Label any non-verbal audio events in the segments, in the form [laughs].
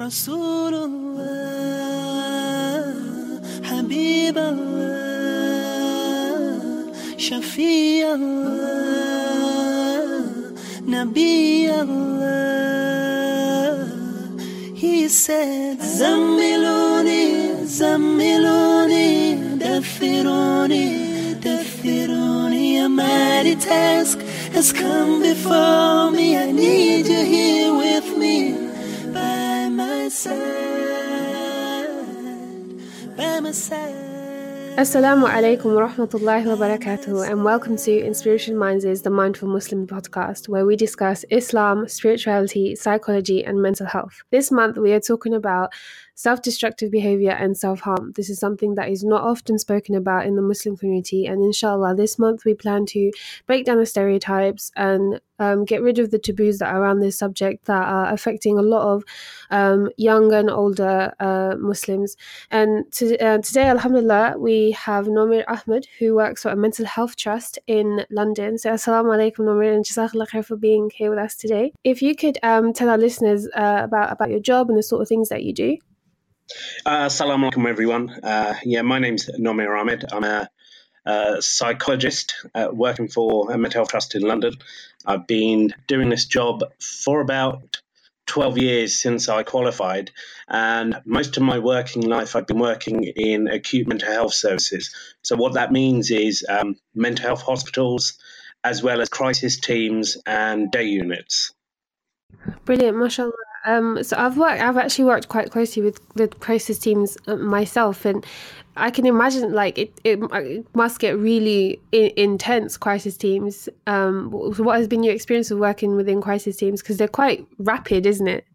رسول الله حبيب الله شفيع الله نبي الله He said زملوني زملوني دثروني دثروني A mighty task has come before me I need you here Assalamu alaikum wa rahmatullahi wa barakatuh, and welcome to Inspirited Minds' is The Mindful Muslim podcast, where we discuss Islam, spirituality, psychology, and mental health. This month, we are talking about self destructive behavior and self harm. This is something that is not often spoken about in the Muslim community, and inshallah, this month we plan to break down the stereotypes and um, get rid of the taboos that are around this subject that are affecting a lot of um, young and older uh, Muslims. And to, uh, today, Alhamdulillah, we have Nomir Ahmed, who works for a mental health trust in London. So, Assalamu alaikum, Nomir, and Jazakallah khair for being here with us today. If you could um, tell our listeners uh, about, about your job and the sort of things that you do. Uh, Assalamu alaikum, everyone. Uh, yeah, my name's Nomir Ahmed. I'm a, a psychologist uh, working for a mental health trust in London. I've been doing this job for about 12 years since I qualified, and most of my working life I've been working in acute mental health services. So, what that means is um, mental health hospitals, as well as crisis teams and day units. Brilliant, mashallah. Um, so I've worked. I've actually worked quite closely with the crisis teams uh, myself, and I can imagine like it. It, it must get really intense. Crisis teams. Um, what has been your experience of working within crisis teams? Because they're quite rapid, isn't it?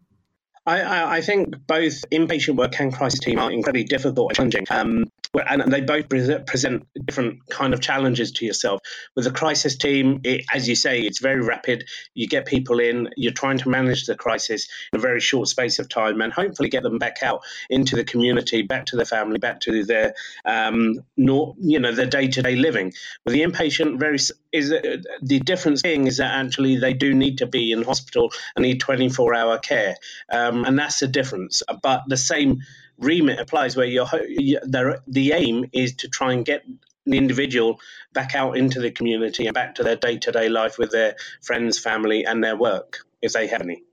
I, I, I think both inpatient work and crisis team are incredibly difficult and challenging. Um, and they both present different kind of challenges to yourself. With the crisis team, it, as you say, it's very rapid. You get people in, you're trying to manage the crisis in a very short space of time, and hopefully get them back out into the community, back to their family, back to their um, nor, you know their day to day living. With the inpatient, very is uh, the difference being is that actually they do need to be in hospital and need 24 hour care, um, and that's the difference. But the same remit applies where you're, the aim is to try and get the individual back out into the community and back to their day to day life with their friends, family, and their work if they have any.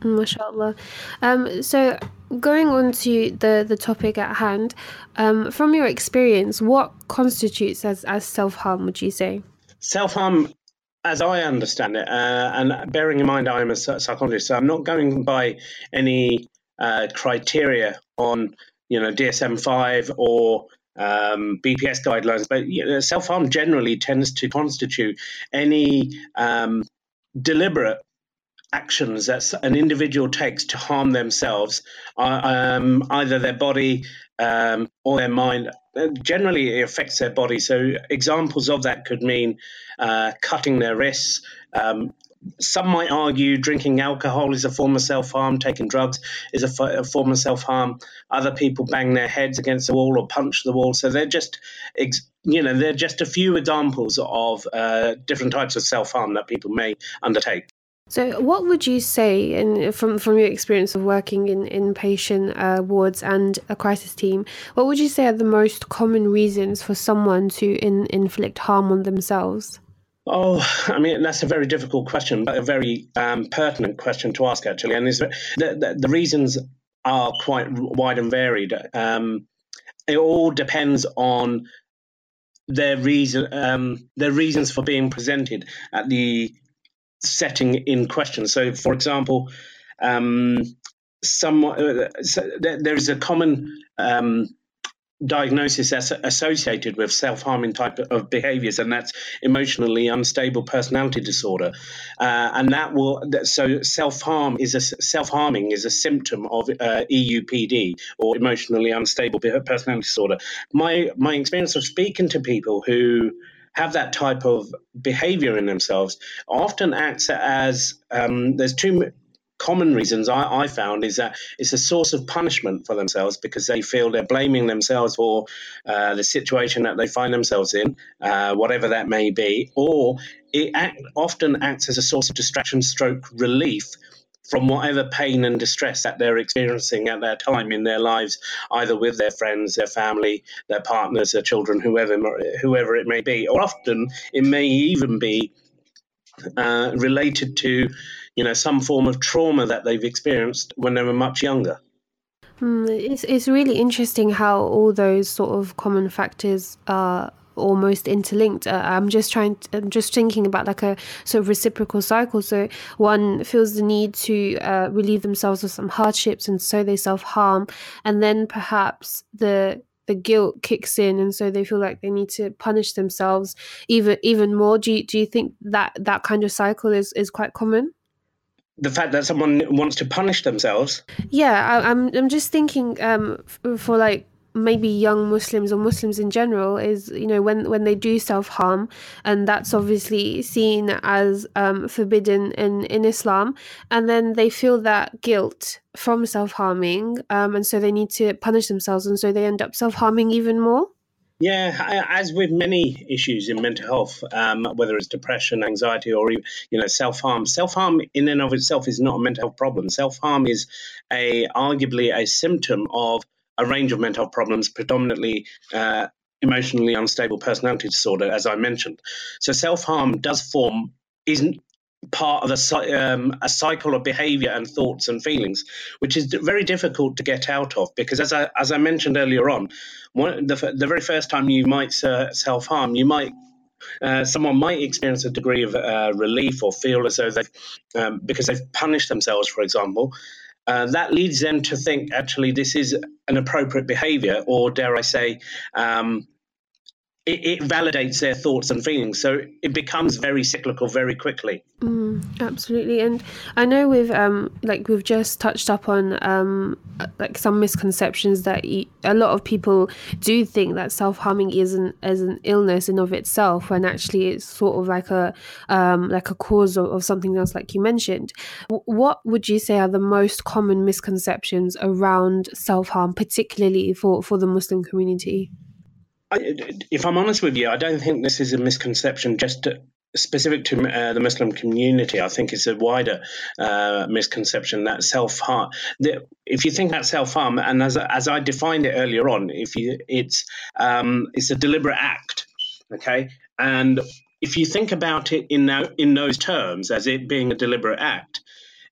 MashaAllah. Um, so, going on to the, the topic at hand, um, from your experience, what constitutes as, as self harm, would you say? Self harm, as I understand it, uh, and bearing in mind I'm a psychologist, so I'm not going by any uh, criteria on you know DSM five or um, BPS guidelines, but you know, self harm generally tends to constitute any um, deliberate actions that an individual takes to harm themselves, uh, um, either their body um, or their mind. Uh, generally, it affects their body. So, examples of that could mean uh, cutting their wrists, um, some might argue drinking alcohol is a form of self harm, taking drugs is a, f- a form of self harm. Other people bang their heads against the wall or punch the wall. So they're just, you know, they're just a few examples of uh, different types of self harm that people may undertake. So, what would you say, in, from from your experience of working in inpatient uh, wards and a crisis team, what would you say are the most common reasons for someone to in, inflict harm on themselves? Oh, I mean, that's a very difficult question, but a very um, pertinent question to ask, actually. And the, the, the reasons are quite wide and varied. Um, it all depends on their reason, um, their reasons for being presented at the setting in question. So, for example, um, some uh, so there, there is a common um, diagnosis that's associated with self-harming type of behaviors and that's emotionally unstable personality disorder. Uh, and that will so self-harm is a self-harming is a symptom of uh, EUPD or emotionally unstable personality disorder. My my experience of speaking to people who have that type of behavior in themselves often acts as um, there's two common reasons I, I, found is that it's a source of punishment for themselves because they feel they're blaming themselves for uh, the situation that they find themselves in, uh, whatever that may be, or it act, often acts as a source of distraction stroke relief from whatever pain and distress that they're experiencing at that time in their lives, either with their friends, their family, their partners, their children, whoever whoever it may be. Or often it may even be uh, related to, you know, some form of trauma that they've experienced when they were much younger. Mm, it's it's really interesting how all those sort of common factors are almost interlinked. Uh, I'm just trying. To, I'm just thinking about like a sort of reciprocal cycle. So one feels the need to uh, relieve themselves of some hardships, and so they self harm, and then perhaps the the guilt kicks in, and so they feel like they need to punish themselves even even more. Do you, do you think that that kind of cycle is is quite common? The fact that someone wants to punish themselves. Yeah, I, am I'm, I'm just thinking um, for like maybe young Muslims or Muslims in general is you know when when they do self harm and that's obviously seen as um, forbidden in in Islam and then they feel that guilt from self harming um, and so they need to punish themselves and so they end up self harming even more. Yeah, as with many issues in mental health, um, whether it's depression, anxiety, or you know self harm, self harm in and of itself is not a mental health problem. Self harm is a arguably a symptom of a range of mental health problems, predominantly uh, emotionally unstable personality disorder, as I mentioned. So self harm does form isn't part of a, um, a cycle of behavior and thoughts and feelings, which is very difficult to get out of because, as I, as I mentioned earlier on, one, the, the very first time you might uh, self harm, you might uh, someone might experience a degree of uh, relief or feel as though they've, um, because they've punished themselves, for example, uh, that leads them to think actually this is an appropriate behavior, or dare I say, um, it, it, validates their thoughts and feelings. So it becomes very cyclical very quickly. Mm, absolutely, and I know we've um, like we've just touched up on um, like some misconceptions that a lot of people do think that self harming isn't as an illness in of itself, when actually it's sort of like a um, like a cause of, of something else, like you mentioned. W- what would you say are the most common misconceptions around self harm, particularly for for the Muslim community? If I'm honest with you, I don't think this is a misconception just to, specific to uh, the Muslim community. I think it's a wider uh, misconception that self harm. If you think that self harm, and as as I defined it earlier on, if you it's um, it's a deliberate act, okay, and if you think about it in now in those terms as it being a deliberate act,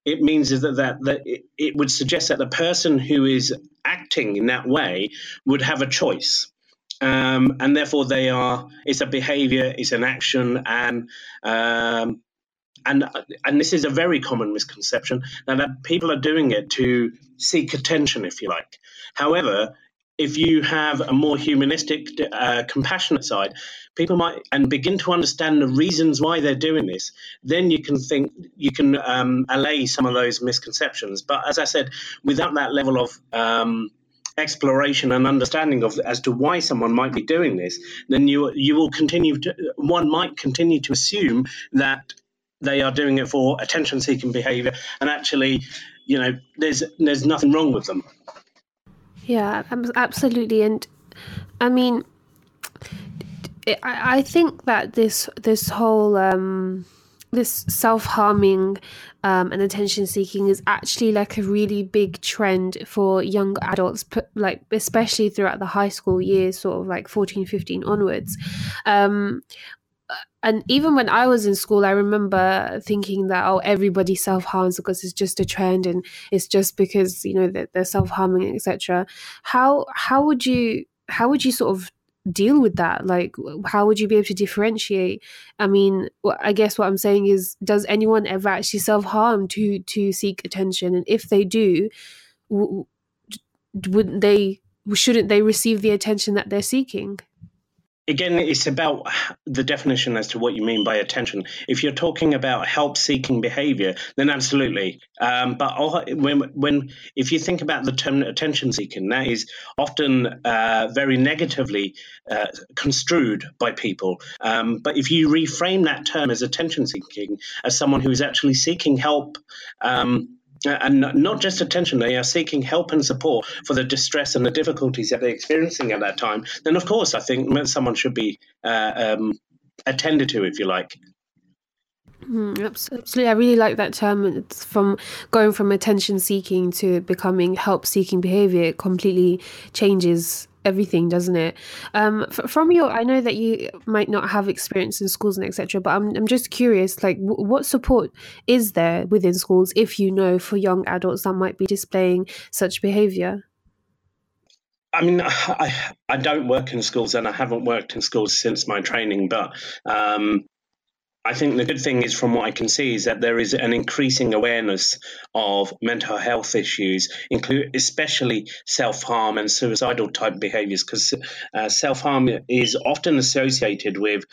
it means that that, that it would suggest that the person who is acting in that way would have a choice um, and therefore they are. It's a behaviour, it's an action, and um, and and this is a very common misconception now that people are doing it to seek attention, if you like. However, if you have a more humanistic, uh, compassionate side, people might and begin to understand the reasons why they're doing this. Then you can think you can um, allay some of those misconceptions. But as I said, without that level of um, exploration and understanding of as to why someone might be doing this, then you you will continue to one might continue to assume that they are doing it for attention seeking behavior and actually you know there's there's nothing wrong with them. Yeah absolutely and i mean i i think that this this whole um this self-harming um, and attention seeking is actually like a really big trend for young adults like especially throughout the high school years sort of like 14 15 onwards um, and even when I was in school, I remember thinking that oh, everybody self harms because it's just a trend, and it's just because you know that they're self harming, etc. How how would you how would you sort of deal with that? Like how would you be able to differentiate? I mean i guess what i'm saying is does anyone ever actually self-harm to to seek attention? And if they do wouldn't they shouldn't they receive the attention that they're seeking again, it's about the definition as to what you mean by attention. If you're talking about help-seeking behavior, then absolutely. Um, but when, when if you think about the term attention-seeking, that is often uh, very negatively uh, construed by people. Um, but if you reframe that term as attention-seeking, as someone who is actually seeking help. Um, and not just attention, they are seeking help and support for the distress and the difficulties that they're experiencing at that time, then of course I think someone should be uh, um, attended to, if you like. Mm, absolutely, I really like that term. It's from going from attention seeking to becoming help seeking behavior. It completely changes everything, doesn't it? Um, f- from your, I know that you might not have experience in schools and etc. But I'm I'm just curious, like, w- what support is there within schools, if you know, for young adults that might be displaying such behavior? I mean, [sighs] I, I don't work in schools and I haven't worked in schools since my training, but um, I think the good thing is, from what I can see, is that there is an increasing awareness of mental health issues, include especially self harm and suicidal type behaviors, because uh, self harm is often associated with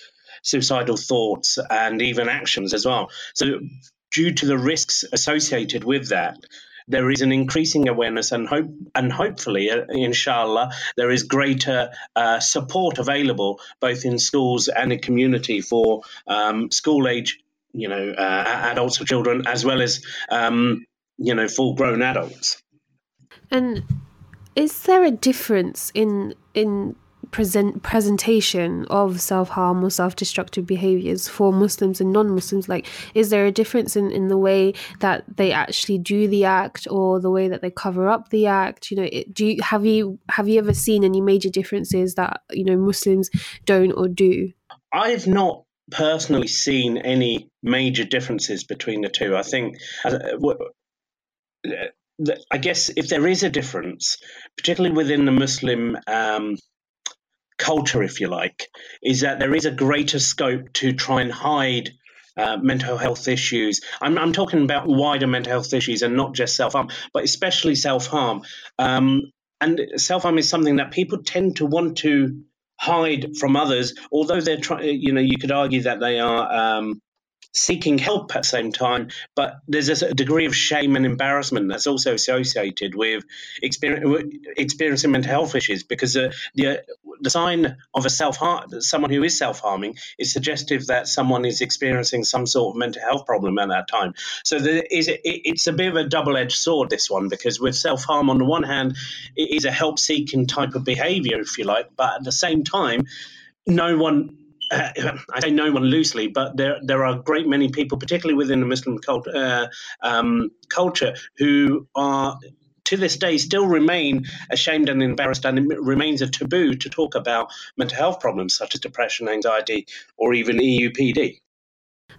suicidal thoughts and even actions as well. So, due to the risks associated with that, there is an increasing awareness and hope and hopefully uh, inshallah there is greater uh, support available both in schools and in community for um, school age you know uh, adults or children as well as um, you know full grown adults. And is there a difference in in present presentation of self-harm or self-destructive behaviors for muslims and non-muslims like is there a difference in, in the way that they actually do the act or the way that they cover up the act? You know it, do you have you have you ever seen any major differences that you know muslims don't or do? I've not personally seen any major differences between the two. I think uh, I guess if there is a difference, particularly within the Muslim um, culture, if you like, is that there is a greater scope to try and hide uh, mental health issues. I'm, I'm, talking about wider mental health issues and not just self harm, but especially self harm. Um, and self harm is something that people tend to want to hide from others, although they're trying. You know, you could argue that they are. Um, seeking help at the same time, but there's a degree of shame and embarrassment that's also associated with experiencing mental health issues because uh, the the sign of a self harm, someone who is self harming, is suggestive that someone is experiencing some sort of mental health problem at that time. So there is it, it's a bit of a double edged sword this one because with self harm on the one hand, it is a help seeking type of behaviour if you like, but at the same time, no one uh, I say no one loosely, but there there are a great many people, particularly within the Muslim cult, uh, um, culture, who are to this day still remain ashamed and embarrassed, and it remains a taboo to talk about mental health problems such as depression, anxiety, or even EUPD.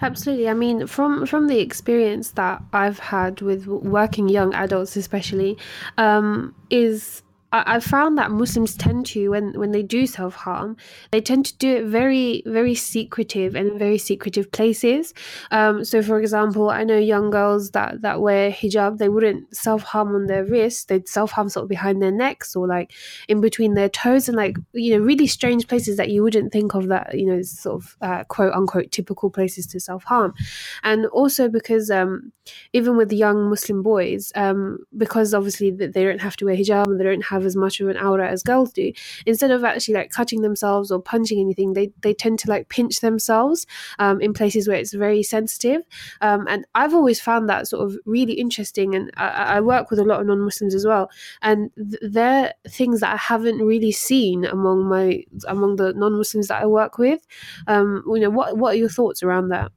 Absolutely. I mean, from from the experience that I've had with working young adults, especially, um, is I, I found that Muslims tend to, when, when they do self harm, they tend to do it very, very secretive and very secretive places. Um, so, for example, I know young girls that, that wear hijab, they wouldn't self harm on their wrists, they'd self harm sort of behind their necks or like in between their toes and like, you know, really strange places that you wouldn't think of that, you know, sort of uh, quote unquote typical places to self harm. And also because um, even with young Muslim boys, um, because obviously they don't have to wear hijab and they don't have have as much of an awrah as girls do instead of actually like cutting themselves or punching anything they, they tend to like pinch themselves um, in places where it's very sensitive. Um, and i've always found that sort of really interesting and i, I work with a lot of non-muslims as well and th- they're things that i haven't really seen among my among the non-muslims that i work with. Um, you know what what are your thoughts around that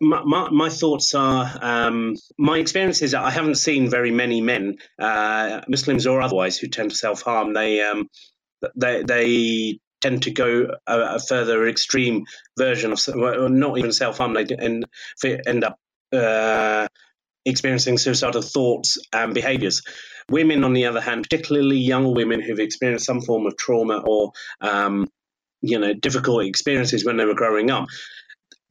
my, my, my, thoughts are um, my experience is I haven't seen very many men, uh, Muslims or otherwise, who tend to self harm. They um, they they tend to go a, a, further extreme version of not even self harm. They end, end up uh, experiencing suicidal thoughts and behaviors. Women, on the other hand, particularly young women who've experienced some form of trauma or um, you know difficult experiences when they were growing up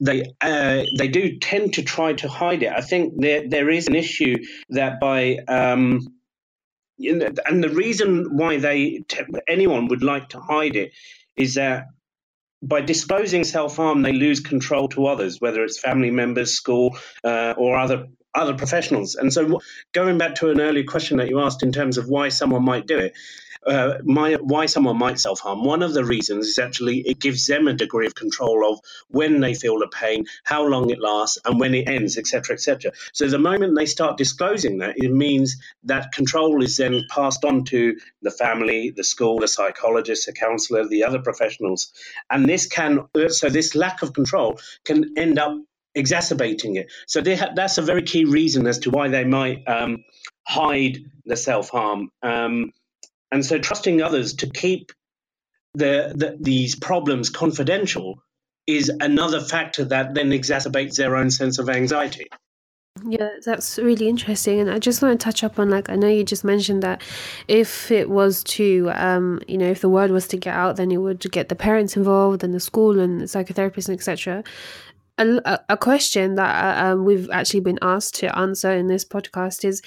they uh, they do tend to try to hide it. I think there there is an issue that by um, and the reason why they anyone would like to hide it is that by disclosing self harm, they lose control to others, whether it's family members, school, uh, or other other professionals. And so, going back to an earlier question that you asked in terms of why someone might do it, uh, my, why someone might self harm. One of the reasons is actually it gives them a degree of control of when they feel the pain, how long it lasts, and when it ends, etc., etc. So the moment they start disclosing that, it means that control is then passed on to the family, the school, the psychologist, the counselor, the other professionals, and this can so this lack of control can end up exacerbating it. So ha- that's a very key reason as to why they might um, hide the self harm. Um, and so trusting others to keep the, the, these problems confidential is another factor that then exacerbates their own sense of anxiety. Yeah, that's really interesting. And I just want to touch up on like I know you just mentioned that if it was to um, you know, if the word was to get out, then it would get the parents involved and the school and the psychotherapists and etc. A, a question that uh, um, we've actually been asked to answer in this podcast is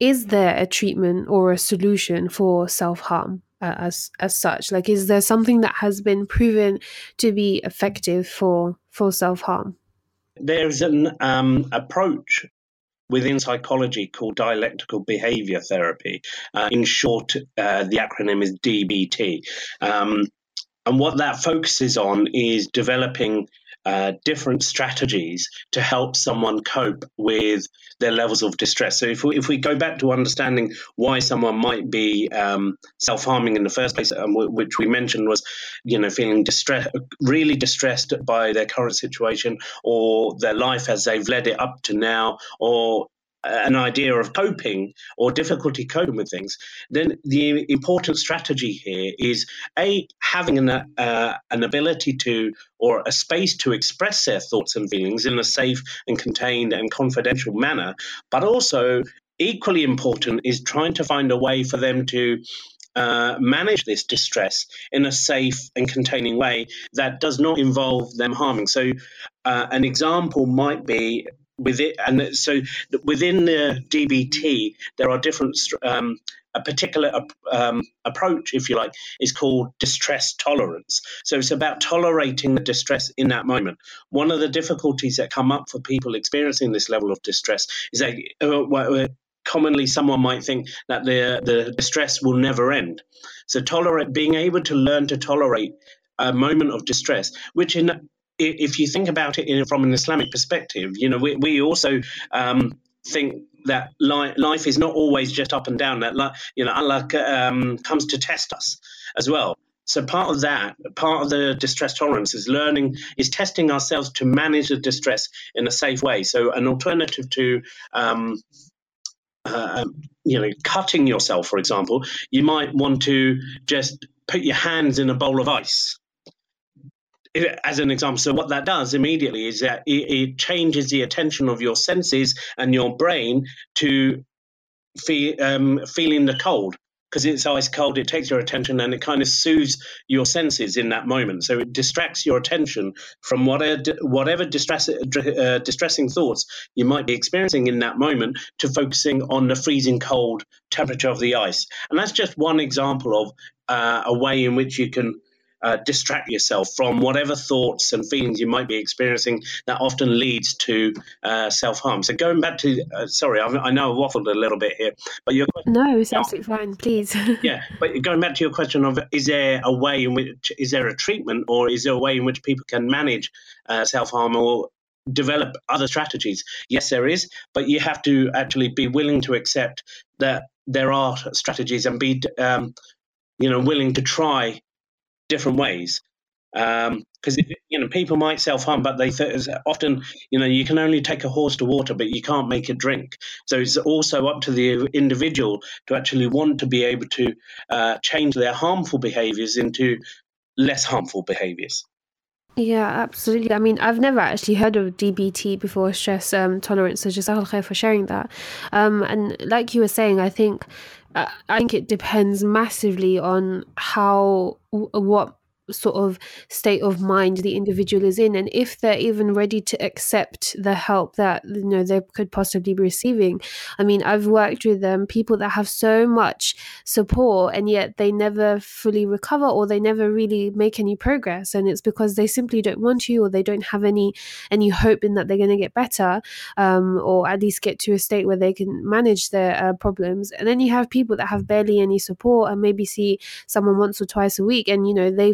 is there a treatment or a solution for self-harm uh, as as such like is there something that has been proven to be effective for for self-harm there's an um, approach within psychology called dialectical behavior therapy. Uh, in short, uh, the acronym is DBT. Um, and what that focuses on is developing uh, different strategies to help someone cope with their levels of distress. So, if we, if we go back to understanding why someone might be um, self harming in the first place, um, which we mentioned was, you know, feeling distress, really distressed by their current situation or their life as they've led it up to now, or an idea of coping or difficulty coping with things, then the important strategy here is a having an uh, an ability to or a space to express their thoughts and feelings in a safe and contained and confidential manner, but also equally important is trying to find a way for them to uh, manage this distress in a safe and containing way that does not involve them harming. So, uh, an example might be within and so within the DBT there are different um, a particular um, approach, if you like, is called distress tolerance. So it's about tolerating the distress in that moment. One of the difficulties that come up for people experiencing this level of distress is that uh, commonly someone might think that the the distress will never end. So tolerate being able to learn to tolerate a moment of distress, which in if you think about it from an Islamic perspective, you know, we, we also um, think that li- life is not always just up and down. That li- you know, Allah um, comes to test us as well. So part of that, part of the distress tolerance is learning, is testing ourselves to manage the distress in a safe way. So an alternative to um, uh, you know, cutting yourself, for example, you might want to just put your hands in a bowl of ice as an example. So what that does immediately is that it, it changes the attention of your senses and your brain to feel, um, feeling the cold because it's ice cold. It takes your attention and it kind of soothes your senses in that moment. So it distracts your attention from whatever whatever distress, uh, distressing thoughts you might be experiencing in that moment to focusing on the freezing cold temperature of the ice. And that's just one example of uh, a way in which you can uh, distract yourself from whatever thoughts and feelings you might be experiencing that often leads to uh, self harm. So going back to, uh, sorry, I, I, know I waffled a little bit here, but your no, it's absolutely fine. Please. [laughs] yeah, but going back to your question of is there a way in which is there a treatment or is there a way in which people can manage uh, self harm or develop other strategies? Yes, there is, but you have to actually be willing to accept that there are strategies and be um, you know willing to try different ways because um, you know people might self harm, but they th- often you know you can only take a horse to water, but you can't make it drink. So it's also up to the individual to actually want to be able to uh, change their harmful behaviours into less harmful behaviours. Yeah, absolutely. I mean, I've never actually heard of DBT before, stress um, tolerance. So, just for sharing that. Um, and like you were saying, I think I think it depends massively on how what sort of state of mind the individual is in and if they're even ready to accept the help that you know they could possibly be receiving. I mean i've worked with them um, people that have so much support and yet they never fully recover or they never really make any progress and it's because they simply don't want to or they don't have any any hope in that they're going to get better um, or at least get to a state where they can manage their uh, problems. And then you have people that have barely any support and maybe see someone once or twice a week and you know they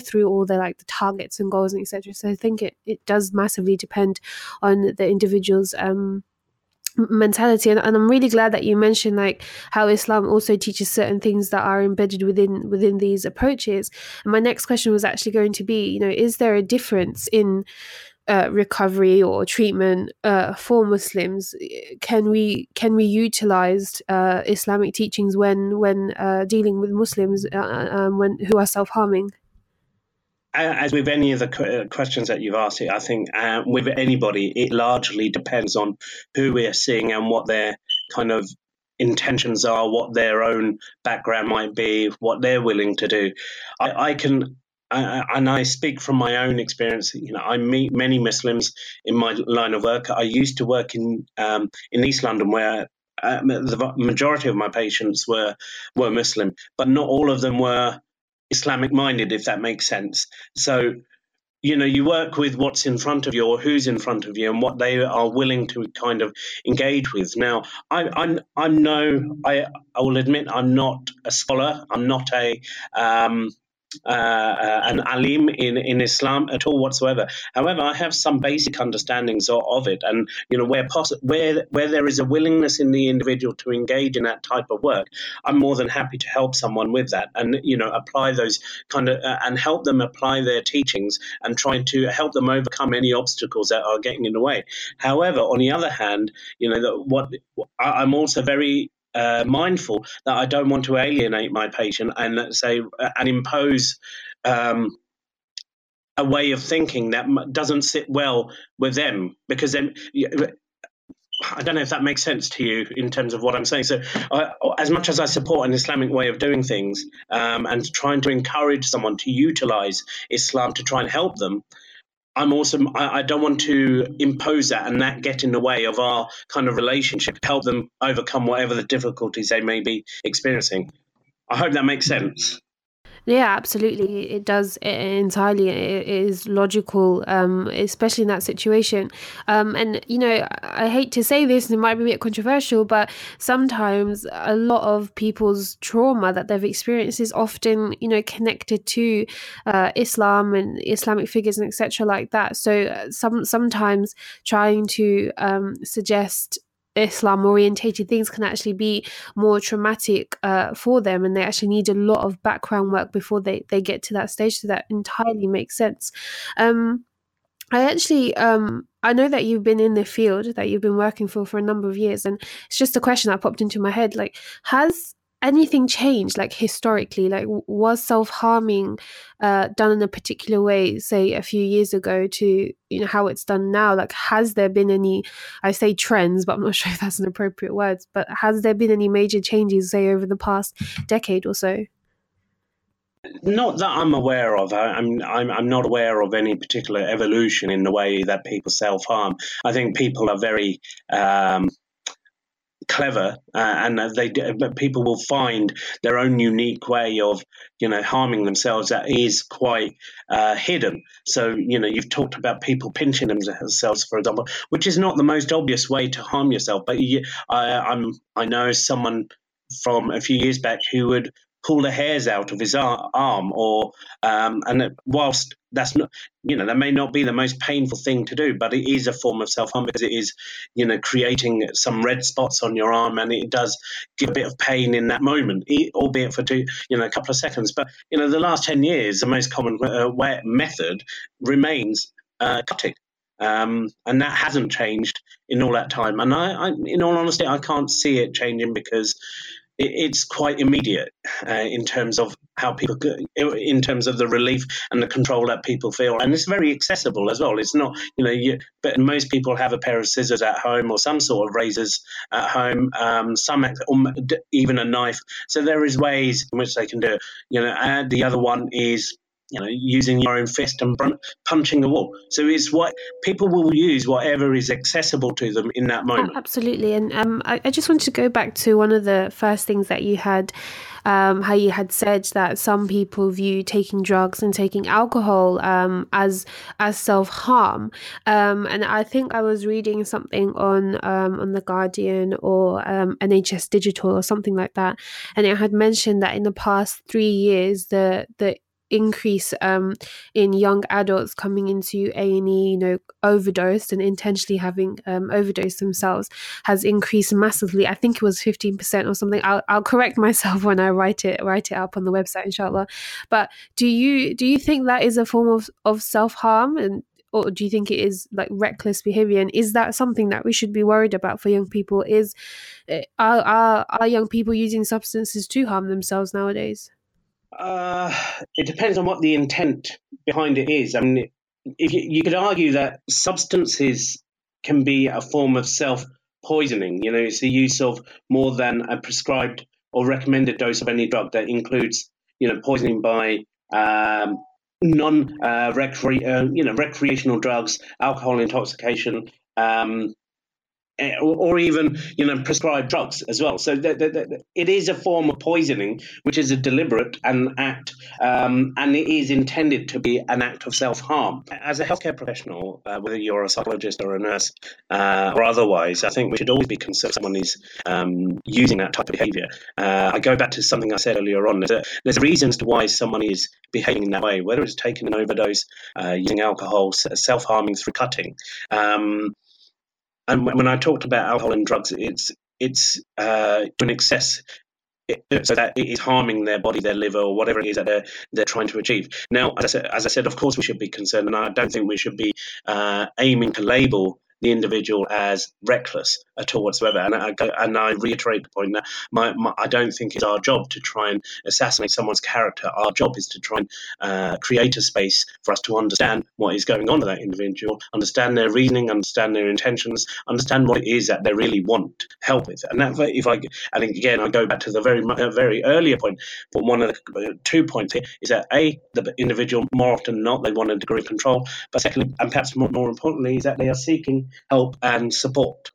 through all the like the targets and goals and etc. So I think it, it does massively depend on the individual's um mentality and, and i'm really glad that you mentioned like how islam also teaches certain things that are embedded within within these approaches and my next question was actually going to be you know is there a difference in uh, recovery or treatment uh, for Muslims. Can we can we utilize uh, Islamic teachings when when uh, dealing with Muslims uh, um, when who are self harming? As with any of the questions that you've asked, I think with anybody, it largely depends on who we're seeing and what their kind of intentions are, what their own background might be, what they're willing to do. I, I can and I speak from my own experience. You know, I meet many Muslims in my line of work. I used to work in um, in East London, where uh, the majority of my patients were were Muslim, but not all of them were Islamic minded, if that makes sense. So, you know, you work with what's in front of you or who's in front of you and what they are willing to kind of engage with. Now, I, I'm I'm no I I will admit I'm not a scholar. I'm not a um, an alim in, in Islam at all whatsoever. However, I have some basic understandings of, of it, and you know where poss- where where there is a willingness in the individual to engage in that type of work, I'm more than happy to help someone with that, and you know apply those kind of uh, and help them apply their teachings and trying to help them overcome any obstacles that are getting in the way. However, on the other hand, you know that what I'm also very uh, mindful that I don't want to alienate my patient and say and impose um, a way of thinking that doesn't sit well with them because then. I don't know if that makes sense to you in terms of what I'm saying. So, uh, as much as I support an Islamic way of doing things um, and trying to encourage someone to utilize Islam to try and help them, I'm also I, I, don't want to impose that and that get in the way of our kind of relationship. Help them overcome whatever the difficulties they may be experiencing. I hope that makes sense. Yeah, absolutely. It does entirely. It is logical, um, especially in that situation. Um, and you know, I hate to say this, and it might be a bit controversial, but sometimes a lot of people's trauma that they've experienced is often, you know, connected to uh, Islam and Islamic figures and etc. like that. So uh, some sometimes trying to um, suggest Islam orientated things can actually be more traumatic uh, for them, and they actually need a lot of background work before they, they get to that stage. So that entirely makes sense. Um, I actually, um, I know that you've been in the field that you've been working for for a number of years, and it's just a question that popped into my head. Like, has anything changed like historically like was self-harming uh, done in a particular way say a few years ago to you know how it's done now like has there been any i say trends but i'm not [laughs] sure if that's an appropriate word but has there been any major changes say over the past decade or so not that I'm aware of. I, am I'm, I'm not aware of any particular evolution in the way that people self harm. I think people are very um, clever uh, and they people will find their own unique way of you know harming themselves that is quite uh, hidden. So you know you've talked about people pinching themselves for example which is not the most obvious way to harm yourself but you, I, I'm I know someone from a few years back who would pull the hairs out of his arm or um, and whilst that's not you know that may not be the most painful thing to do but it is a form of self-harm because it is you know creating some red spots on your arm and it does give a bit of pain in that moment albeit for two you know a couple of seconds but you know the last 10 years the most common uh, method remains uh, cutting um, and that hasn't changed in all that time. And I, I, in all honesty, I can't see it changing because it's quite immediate uh, in terms of how people, in terms of the relief and the control that people feel, and it's very accessible as well. It's not, you know, you, but most people have a pair of scissors at home or some sort of razors at home, um, some even a knife. So there is ways in which they can do it. You know, and the other one is you know, using your own fist and punching a wall. So it's what people will use whatever is accessible to them in that moment. Absolutely. And um, I, I, just wanted to go back to one of the first things that you had, um, how you had said that some people view taking drugs and taking alcohol um, as as self harm. Um, and I think I was reading something on um, on the Guardian or um, NHS Digital or something like that, and it had mentioned that in the past three years, the the increase um, in young adults coming into A and E, you know, overdosed and intentionally having um, overdosed themselves has increased massively. I think it was fifteen percent or something. I'll, I'll correct myself [laughs] when I write it write it up on the website, inshallah. But do you do you think that is a form of of self harm and or do you think it is like reckless behavior? And is that something that we should be worried about for young people? Is eh, are are, are young people using substances to harm themselves nowadays? Uh, it depends on what the intent behind it is. I mean, if you, you could argue that substances can be a form of self poisoning. You know, it's the use of more than a prescribed or recommended dose of any drug that includes, you know, poisoning by um, non uh, recre- uh, you know recreational drugs, alcohol intoxication, um, or, even you know prescribed drugs as well. So the, the, the, it is a form of poisoning, which is a deliberate act, um, and it is intended to be an act of self harm. As a healthcare professional, uh, whether you're a psychologist or a nurse uh, or otherwise, I think we should always be concerned someone is um, using that type of behaviour. Uh, I go back to something I said earlier on. There's, a, there's reasons to why someone is behaving in that way, whether it's taking an overdose, uh, using alcohol, self harming through cutting. Um, and when I talked about alcohol and drugs, it's it's uh, to an excess so that it is harming their body, their liver, or whatever it is that they're they're trying to achieve. Now, as I said, as I said of course we should be concerned, and I don't think we should be uh, aiming to label the individual as reckless at all whatsoever. And I, and I reiterate the point that my, my, I don't think it's our job to try and assassinate someone's character. Our job is to try and uh, create a space for us to understand what is going on with that individual, understand their reasoning, understand their intentions, understand what it is that they really want help with. And that, if I, I think again, I go back to the very, very earlier point. But one of the uh, two points here is that a the individual more often than not they want a degree of control, but secondly, and perhaps more, more importantly, is that they are seeking help and support.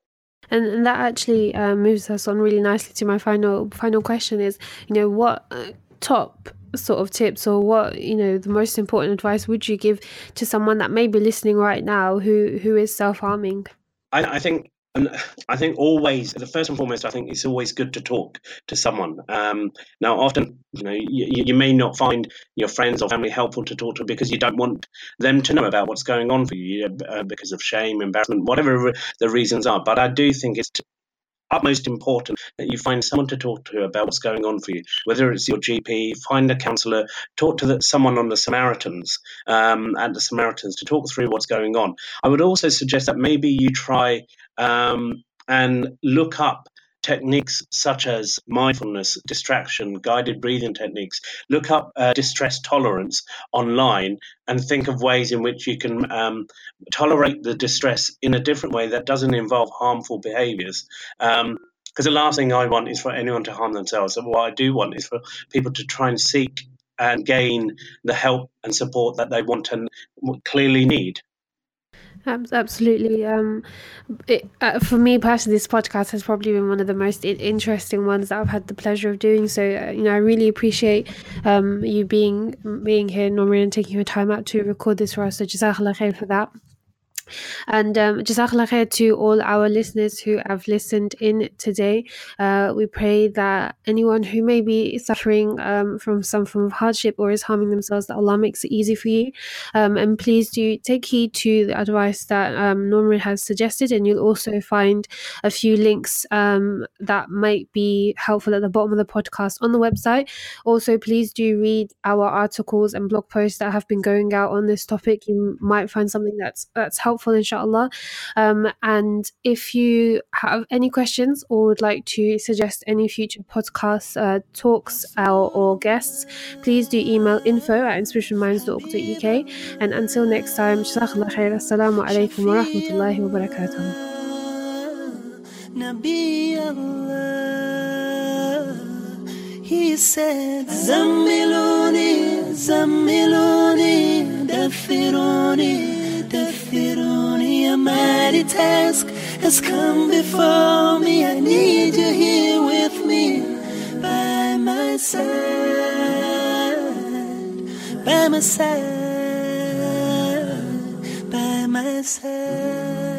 And, and that actually uh, moves us on really nicely to my final final question is, you know, what uh, top sort of tips or what you know the most important advice would you give to someone that may be listening right now who who is self harming? I, I think and I think always, the first and foremost, I think it's always good to talk to someone. Um, now, often, you know, you, you, may not find your friends or family helpful to talk to because you don't want them to know about what's going on for you uh, because of shame, embarrassment, whatever the reasons are. But I do think it's utmost important that you find someone to talk to about what's going on for you, whether it's your GP, find a counsellor, talk to the, someone on the Samaritans um, and the Samaritans to talk through what's going on. I would also suggest that maybe you try um, and look up techniques such as mindfulness, distraction, guided breathing techniques. Look up uh, distress tolerance online and think of ways in which you can um, tolerate the distress in a different way that doesn't involve harmful behaviors. because um, the last thing I want is for anyone to harm themselves. And what I do want is for people to try and seek and gain the help and support that they want and clearly need. Absolutely. Um, it, uh, for me personally, this podcast has probably been one of the most interesting ones that I've had the pleasure of doing. So, uh, you know, I really appreciate um, you being being here, Nomir, and taking your time out to record this for us. So, jazakallah khair for that. And um, Jazakallah khair to all our listeners who have listened in today. Uh, we pray that anyone who may be suffering um, from some form of hardship or is harming themselves, that Allah makes it easy for you. Um, and please do take heed to the advice that um, Nomir has suggested, and you'll also find a few links um, that might be helpful at the bottom of the podcast on the website. Also, please do read our articles and blog posts that have been going out on this topic. You might find something that's that's helpful helpful, inshallah. Um, and if you have any questions or would like to suggest any future podcast uh, talks or, or, guests, please do email info at inspiritedminds.org.uk. And until next time, jazakallah khair. Assalamu alaikum wa rahmatullahi wa barakatuh. He said, Zamiluni, Zamiluni, Dafiruni. Dafiruni, a mighty task has come before me. I need you here with me, by my side, by my side, by my side.